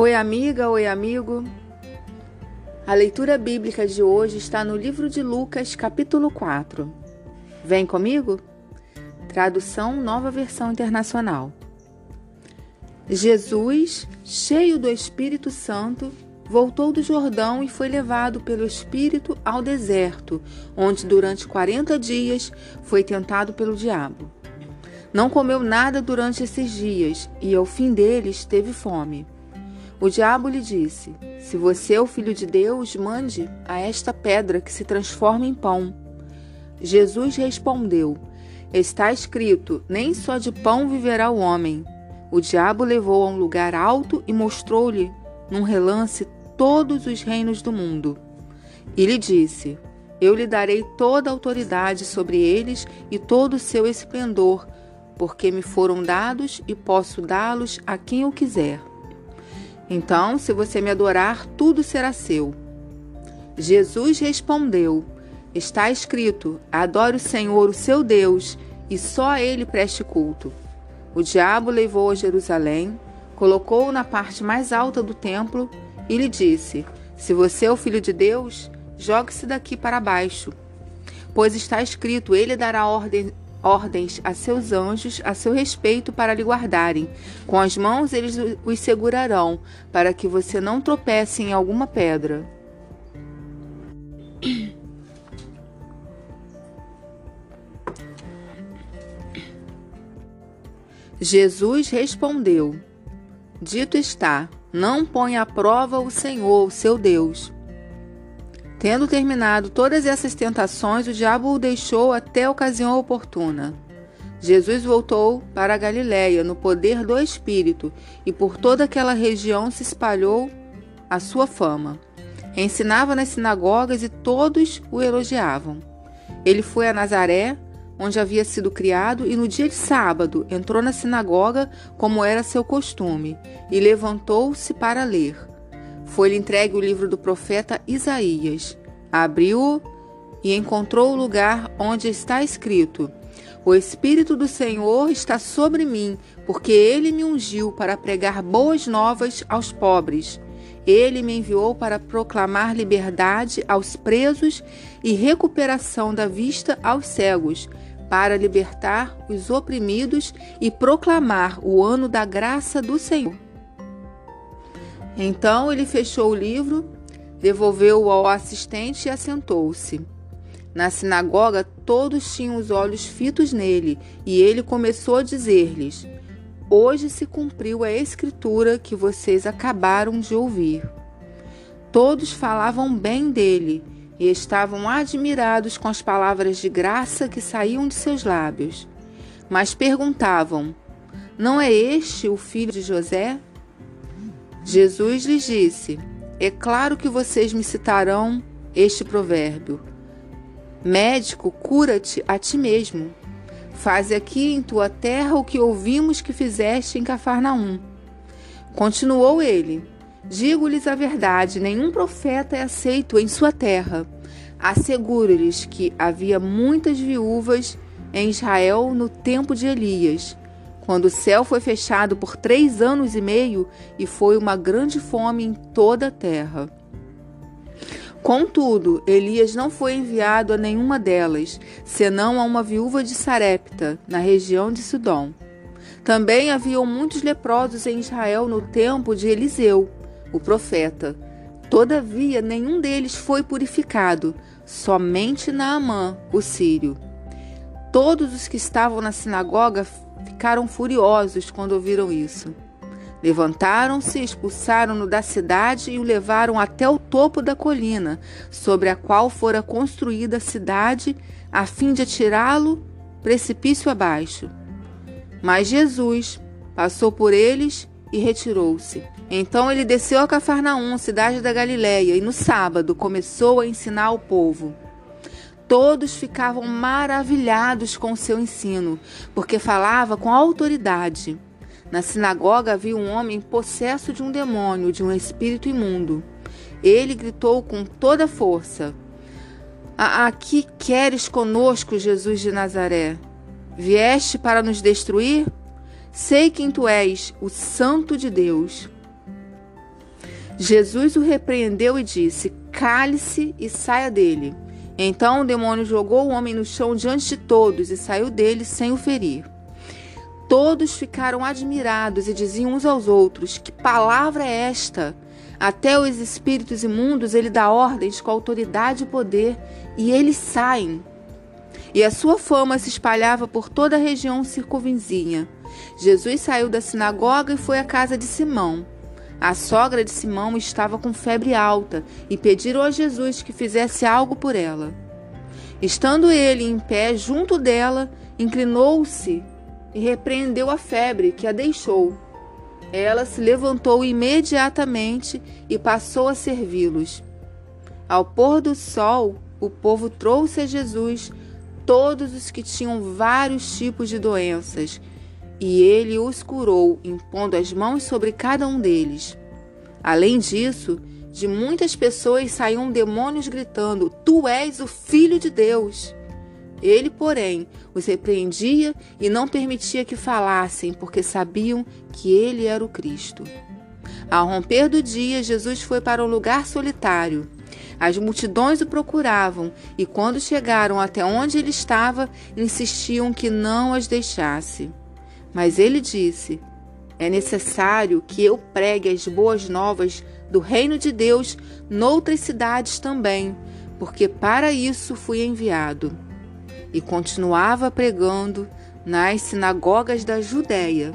Oi, amiga, oi, amigo. A leitura bíblica de hoje está no livro de Lucas, capítulo 4. Vem comigo? Tradução Nova Versão Internacional. Jesus, cheio do Espírito Santo, voltou do Jordão e foi levado pelo Espírito ao deserto, onde durante quarenta dias foi tentado pelo diabo. Não comeu nada durante esses dias e, ao fim deles, teve fome. O diabo lhe disse: Se você é o filho de Deus, mande a esta pedra que se transforma em pão. Jesus respondeu: Está escrito: Nem só de pão viverá o homem. O diabo levou a um lugar alto e mostrou-lhe, num relance, todos os reinos do mundo. E lhe disse: Eu lhe darei toda a autoridade sobre eles e todo o seu esplendor, porque me foram dados e posso dá-los a quem eu quiser. Então, se você me adorar, tudo será seu. Jesus respondeu: Está escrito: Adore o Senhor, o seu Deus, e só a ele preste culto. O diabo levou a Jerusalém, colocou-o na parte mais alta do templo e lhe disse: Se você é o filho de Deus, jogue-se daqui para baixo. Pois está escrito: Ele dará ordem ordens a seus anjos a seu respeito para lhe guardarem. Com as mãos eles os segurarão, para que você não tropece em alguma pedra. Jesus respondeu: Dito está, não ponha à prova o Senhor, o seu Deus. Tendo terminado todas essas tentações, o diabo o deixou até a ocasião oportuna. Jesus voltou para a Galiléia no poder do Espírito, e por toda aquela região se espalhou a sua fama. Ensinava nas sinagogas e todos o elogiavam. Ele foi a Nazaré, onde havia sido criado, e no dia de sábado entrou na sinagoga, como era seu costume, e levantou-se para ler. Foi-lhe entregue o livro do profeta Isaías. Abriu-o e encontrou o lugar onde está escrito: O Espírito do Senhor está sobre mim, porque ele me ungiu para pregar boas novas aos pobres. Ele me enviou para proclamar liberdade aos presos e recuperação da vista aos cegos, para libertar os oprimidos e proclamar o ano da graça do Senhor. Então ele fechou o livro, devolveu-o ao assistente e assentou-se. Na sinagoga, todos tinham os olhos fitos nele, e ele começou a dizer-lhes: Hoje se cumpriu a escritura que vocês acabaram de ouvir. Todos falavam bem dele e estavam admirados com as palavras de graça que saíam de seus lábios. Mas perguntavam: Não é este o filho de José? Jesus lhes disse: É claro que vocês me citarão este provérbio: Médico, cura-te a ti mesmo. Faze aqui em tua terra o que ouvimos que fizeste em Cafarnaum. Continuou ele: Digo-lhes a verdade: nenhum profeta é aceito em sua terra. Asseguro-lhes que havia muitas viúvas em Israel no tempo de Elias quando o céu foi fechado por três anos e meio e foi uma grande fome em toda a terra. Contudo, Elias não foi enviado a nenhuma delas, senão a uma viúva de Sarepta, na região de Sidom. Também haviam muitos leprosos em Israel no tempo de Eliseu, o profeta. Todavia, nenhum deles foi purificado, somente Naamã, o sírio. Todos os que estavam na sinagoga ficaram furiosos quando ouviram isso. Levantaram-se, expulsaram-no da cidade e o levaram até o topo da colina, sobre a qual fora construída a cidade, a fim de atirá-lo precipício abaixo. Mas Jesus passou por eles e retirou-se. Então ele desceu a Cafarnaum, cidade da Galiléia, e no sábado começou a ensinar o povo. Todos ficavam maravilhados com seu ensino, porque falava com autoridade. Na sinagoga havia um homem possesso de um demônio, de um espírito imundo. Ele gritou com toda força: Aqui queres conosco, Jesus de Nazaré? Vieste para nos destruir? Sei quem tu és, o Santo de Deus. Jesus o repreendeu e disse: Cale-se e saia dele. Então o demônio jogou o homem no chão diante de todos e saiu dele sem o ferir. Todos ficaram admirados e diziam uns aos outros: Que palavra é esta? Até os espíritos imundos ele dá ordens com autoridade e poder, e eles saem. E a sua fama se espalhava por toda a região circunvizinha. Jesus saiu da sinagoga e foi à casa de Simão. A sogra de Simão estava com febre alta e pediram a Jesus que fizesse algo por ela. Estando ele em pé junto dela, inclinou-se e repreendeu a febre que a deixou. Ela se levantou imediatamente e passou a servi-los. Ao pôr do sol, o povo trouxe a Jesus todos os que tinham vários tipos de doenças e ele os curou, impondo as mãos sobre cada um deles. Além disso, de muitas pessoas saíam demônios gritando: Tu és o Filho de Deus. Ele, porém, os repreendia e não permitia que falassem, porque sabiam que ele era o Cristo. Ao romper do dia, Jesus foi para um lugar solitário. As multidões o procuravam e, quando chegaram até onde ele estava, insistiam que não as deixasse. Mas ele disse: É necessário que eu pregue as boas novas do reino de Deus noutras cidades também, porque para isso fui enviado. E continuava pregando nas sinagogas da Judéia